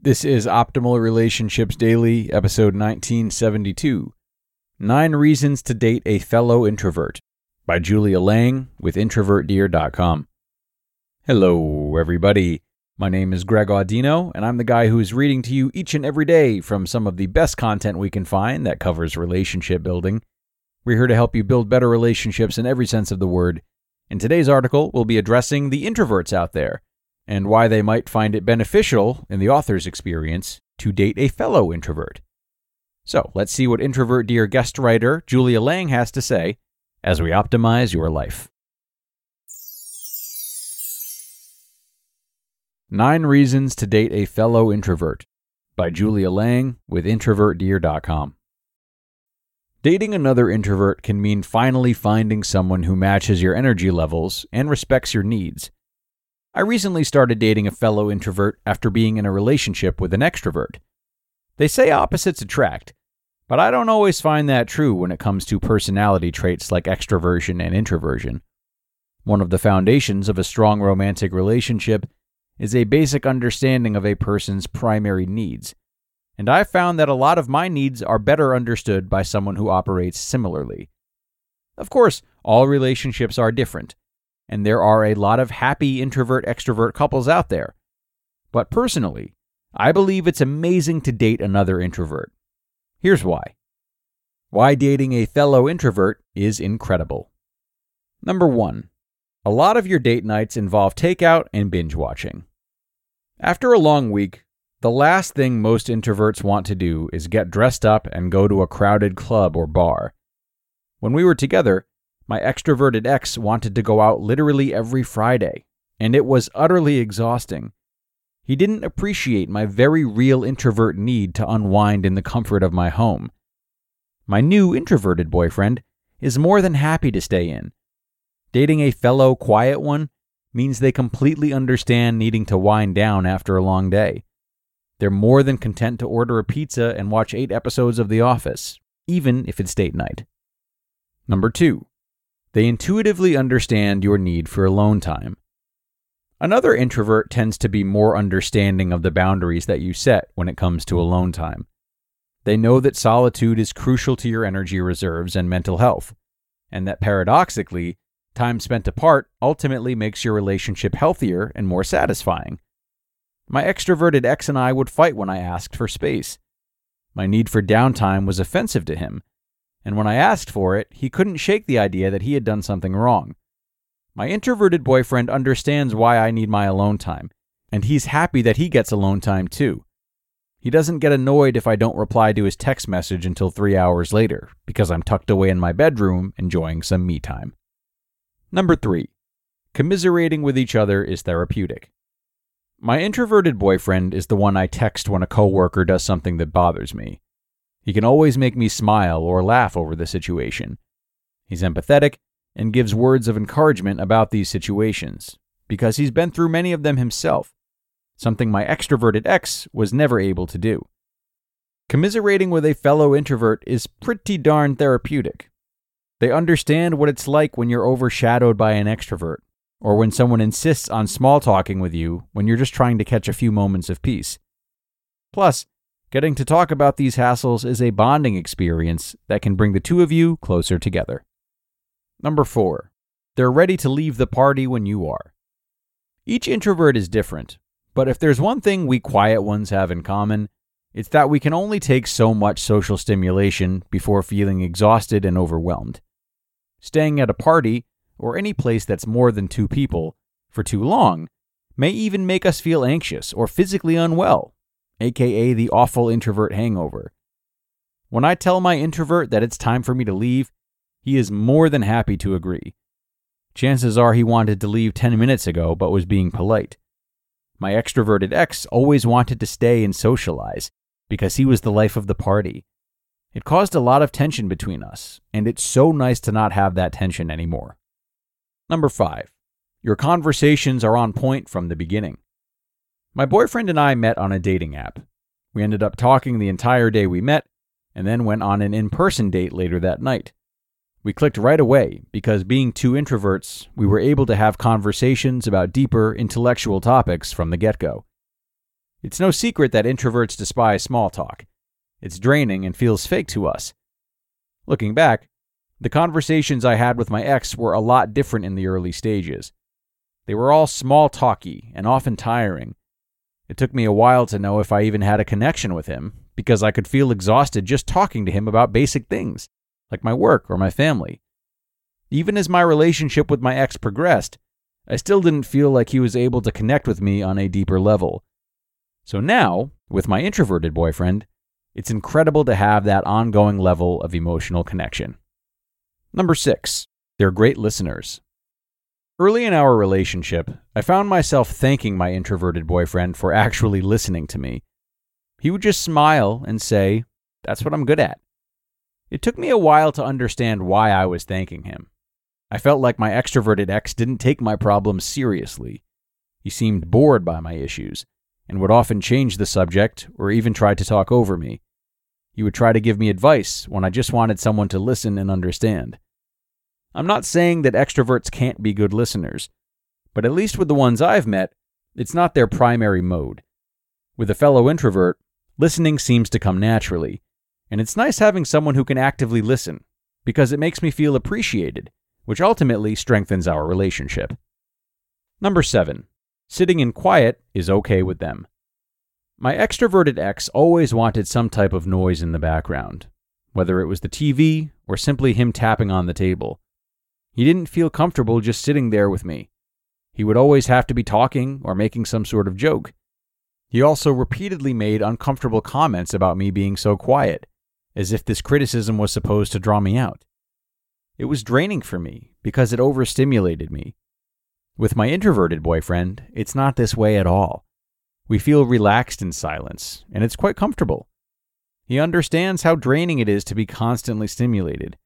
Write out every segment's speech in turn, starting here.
This is Optimal Relationships Daily, episode 1972 Nine Reasons to Date a Fellow Introvert by Julia Lange with IntrovertDear.com. Hello, everybody. My name is Greg Audino, and I'm the guy who is reading to you each and every day from some of the best content we can find that covers relationship building. We're here to help you build better relationships in every sense of the word. In today's article, we'll be addressing the introverts out there and why they might find it beneficial, in the author's experience, to date a fellow introvert. So let's see what Introvert Dear guest writer Julia Lange has to say as we optimize your life. Nine Reasons to Date a Fellow Introvert by Julia Lange with IntrovertDear.com. Dating another introvert can mean finally finding someone who matches your energy levels and respects your needs I recently started dating a fellow introvert after being in a relationship with an extrovert. They say opposites attract, but I don't always find that true when it comes to personality traits like extroversion and introversion. One of the foundations of a strong romantic relationship is a basic understanding of a person's primary needs, and I've found that a lot of my needs are better understood by someone who operates similarly. Of course, all relationships are different, and there are a lot of happy introvert extrovert couples out there. But personally, I believe it's amazing to date another introvert. Here's why. Why dating a fellow introvert is incredible. Number one, a lot of your date nights involve takeout and binge watching. After a long week, the last thing most introverts want to do is get dressed up and go to a crowded club or bar. When we were together, my extroverted ex wanted to go out literally every Friday, and it was utterly exhausting. He didn't appreciate my very real introvert need to unwind in the comfort of my home. My new introverted boyfriend is more than happy to stay in. Dating a fellow quiet one means they completely understand needing to wind down after a long day. They're more than content to order a pizza and watch eight episodes of The Office, even if it's date night. Number two, they intuitively understand your need for alone time. Another introvert tends to be more understanding of the boundaries that you set when it comes to alone time. They know that solitude is crucial to your energy reserves and mental health, and that paradoxically, time spent apart ultimately makes your relationship healthier and more satisfying. My extroverted ex and I would fight when I asked for space. My need for downtime was offensive to him, and when I asked for it, he couldn't shake the idea that he had done something wrong. My introverted boyfriend understands why I need my alone time, and he's happy that he gets alone time too. He doesn't get annoyed if I don't reply to his text message until three hours later, because I'm tucked away in my bedroom enjoying some me time. Number three, commiserating with each other is therapeutic. My introverted boyfriend is the one I text when a coworker does something that bothers me. He can always make me smile or laugh over the situation. He's empathetic and gives words of encouragement about these situations because he's been through many of them himself, something my extroverted ex was never able to do. Commiserating with a fellow introvert is pretty darn therapeutic. They understand what it's like when you're overshadowed by an extrovert, or when someone insists on small talking with you when you're just trying to catch a few moments of peace. Plus, Getting to talk about these hassles is a bonding experience that can bring the two of you closer together. Number four, they're ready to leave the party when you are. Each introvert is different, but if there's one thing we quiet ones have in common, it's that we can only take so much social stimulation before feeling exhausted and overwhelmed. Staying at a party, or any place that's more than two people, for too long may even make us feel anxious or physically unwell aka the awful introvert hangover. When I tell my introvert that it's time for me to leave, he is more than happy to agree. Chances are he wanted to leave 10 minutes ago but was being polite. My extroverted ex always wanted to stay and socialize because he was the life of the party. It caused a lot of tension between us, and it's so nice to not have that tension anymore. Number 5. Your conversations are on point from the beginning. My boyfriend and I met on a dating app. We ended up talking the entire day we met, and then went on an in person date later that night. We clicked right away because, being two introverts, we were able to have conversations about deeper intellectual topics from the get go. It's no secret that introverts despise small talk. It's draining and feels fake to us. Looking back, the conversations I had with my ex were a lot different in the early stages. They were all small talky and often tiring. It took me a while to know if I even had a connection with him, because I could feel exhausted just talking to him about basic things, like my work or my family. Even as my relationship with my ex progressed, I still didn't feel like he was able to connect with me on a deeper level. So now, with my introverted boyfriend, it's incredible to have that ongoing level of emotional connection. Number six, they're great listeners. Early in our relationship, I found myself thanking my introverted boyfriend for actually listening to me. He would just smile and say, That's what I'm good at. It took me a while to understand why I was thanking him. I felt like my extroverted ex didn't take my problems seriously. He seemed bored by my issues and would often change the subject or even try to talk over me. He would try to give me advice when I just wanted someone to listen and understand. I'm not saying that extroverts can't be good listeners, but at least with the ones I've met, it's not their primary mode. With a fellow introvert, listening seems to come naturally, and it's nice having someone who can actively listen because it makes me feel appreciated, which ultimately strengthens our relationship. Number 7. Sitting in quiet is okay with them. My extroverted ex always wanted some type of noise in the background, whether it was the TV or simply him tapping on the table. He didn't feel comfortable just sitting there with me. He would always have to be talking or making some sort of joke. He also repeatedly made uncomfortable comments about me being so quiet, as if this criticism was supposed to draw me out. It was draining for me because it overstimulated me. With my introverted boyfriend, it's not this way at all. We feel relaxed in silence, and it's quite comfortable. He understands how draining it is to be constantly stimulated,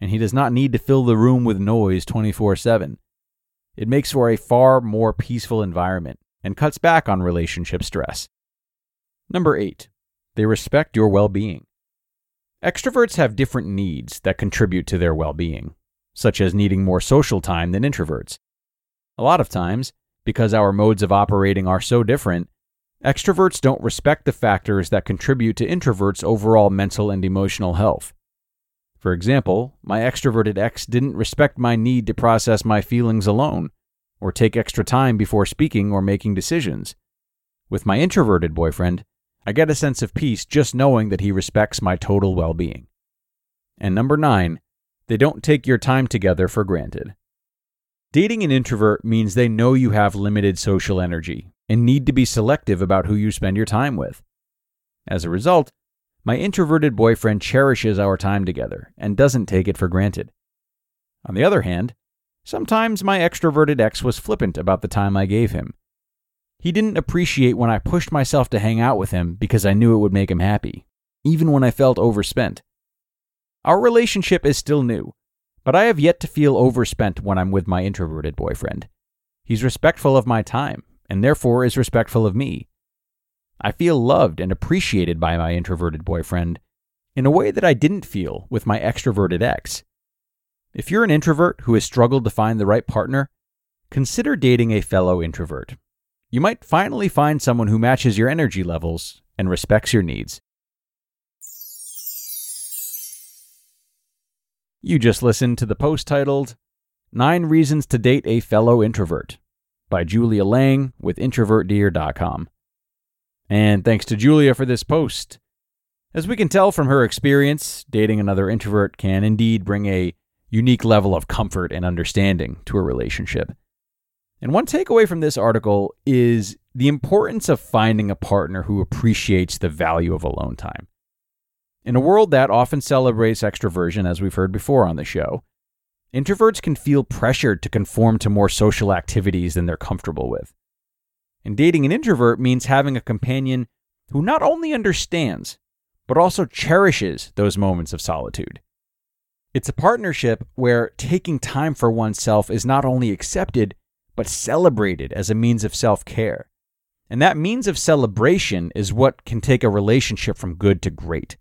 and he does not need to fill the room with noise 24 7. It makes for a far more peaceful environment and cuts back on relationship stress. Number 8. They respect your well being. Extroverts have different needs that contribute to their well being, such as needing more social time than introverts. A lot of times, because our modes of operating are so different, Extroverts don't respect the factors that contribute to introverts' overall mental and emotional health. For example, my extroverted ex didn't respect my need to process my feelings alone, or take extra time before speaking or making decisions. With my introverted boyfriend, I get a sense of peace just knowing that he respects my total well being. And number nine, they don't take your time together for granted. Dating an introvert means they know you have limited social energy and need to be selective about who you spend your time with. As a result, my introverted boyfriend cherishes our time together and doesn't take it for granted. On the other hand, sometimes my extroverted ex was flippant about the time I gave him. He didn't appreciate when I pushed myself to hang out with him because I knew it would make him happy, even when I felt overspent. Our relationship is still new, but I have yet to feel overspent when I'm with my introverted boyfriend. He's respectful of my time and therefore is respectful of me. I feel loved and appreciated by my introverted boyfriend in a way that I didn't feel with my extroverted ex. If you're an introvert who has struggled to find the right partner, consider dating a fellow introvert. You might finally find someone who matches your energy levels and respects your needs. You just listened to the post titled Nine Reasons to Date a Fellow Introvert by Julia Lange with introvertdear.com. And thanks to Julia for this post. As we can tell from her experience, dating another introvert can indeed bring a unique level of comfort and understanding to a relationship. And one takeaway from this article is the importance of finding a partner who appreciates the value of alone time. In a world that often celebrates extroversion, as we've heard before on the show, Introverts can feel pressured to conform to more social activities than they're comfortable with. And dating an introvert means having a companion who not only understands, but also cherishes those moments of solitude. It's a partnership where taking time for oneself is not only accepted, but celebrated as a means of self care. And that means of celebration is what can take a relationship from good to great.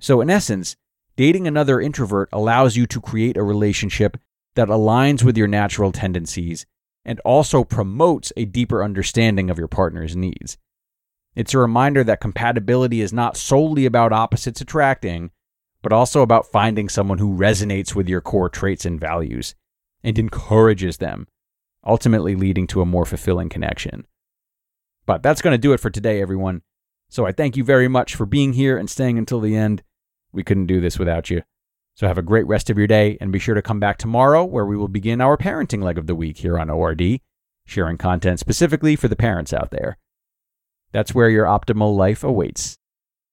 So, in essence, Dating another introvert allows you to create a relationship that aligns with your natural tendencies and also promotes a deeper understanding of your partner's needs. It's a reminder that compatibility is not solely about opposites attracting, but also about finding someone who resonates with your core traits and values and encourages them, ultimately leading to a more fulfilling connection. But that's going to do it for today, everyone. So I thank you very much for being here and staying until the end. We couldn't do this without you. So have a great rest of your day and be sure to come back tomorrow where we will begin our parenting leg of the week here on ORD, sharing content specifically for the parents out there. That's where your optimal life awaits.